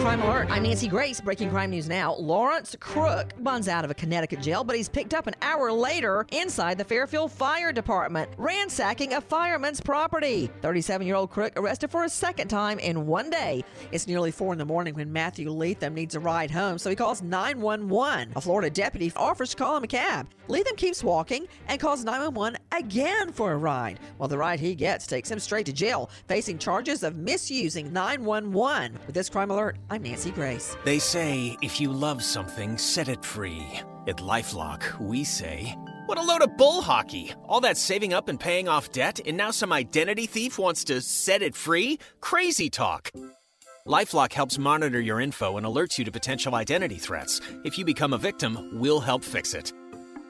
Crime Alert. I'm Nancy Grace. Breaking crime news now. Lawrence Crook buns out of a Connecticut jail, but he's picked up an hour later inside the Fairfield Fire Department, ransacking a fireman's property. 37 year old Crook arrested for a second time in one day. It's nearly 4 in the morning when Matthew Leatham needs a ride home, so he calls 911. A Florida deputy offers to call him a cab. Leatham keeps walking and calls 911 again for a ride. Well, the ride he gets takes him straight to jail, facing charges of misusing 911. With this crime alert, I'm Nancy Grace. They say if you love something, set it free. At Lifelock, we say, what a load of bull hockey! All that saving up and paying off debt, and now some identity thief wants to set it free? Crazy talk! Lifelock helps monitor your info and alerts you to potential identity threats. If you become a victim, we'll help fix it.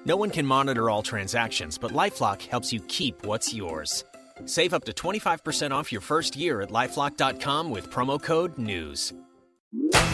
No one can monitor all transactions, but Lifelock helps you keep what's yours. Save up to 25% off your first year at lifelock.com with promo code NEWS.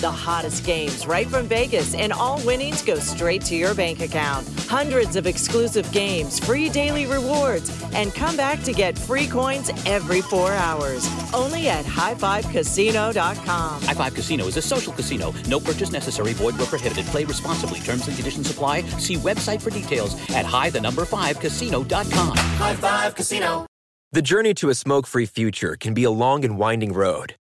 The hottest games right from Vegas, and all winnings go straight to your bank account. Hundreds of exclusive games, free daily rewards, and come back to get free coins every four hours. Only at highfivecasino.com. High Five Casino is a social casino. No purchase necessary. Void where prohibited. Play responsibly. Terms and conditions apply. See website for details at high the number five casino.com. High Five Casino. The journey to a smoke free future can be a long and winding road,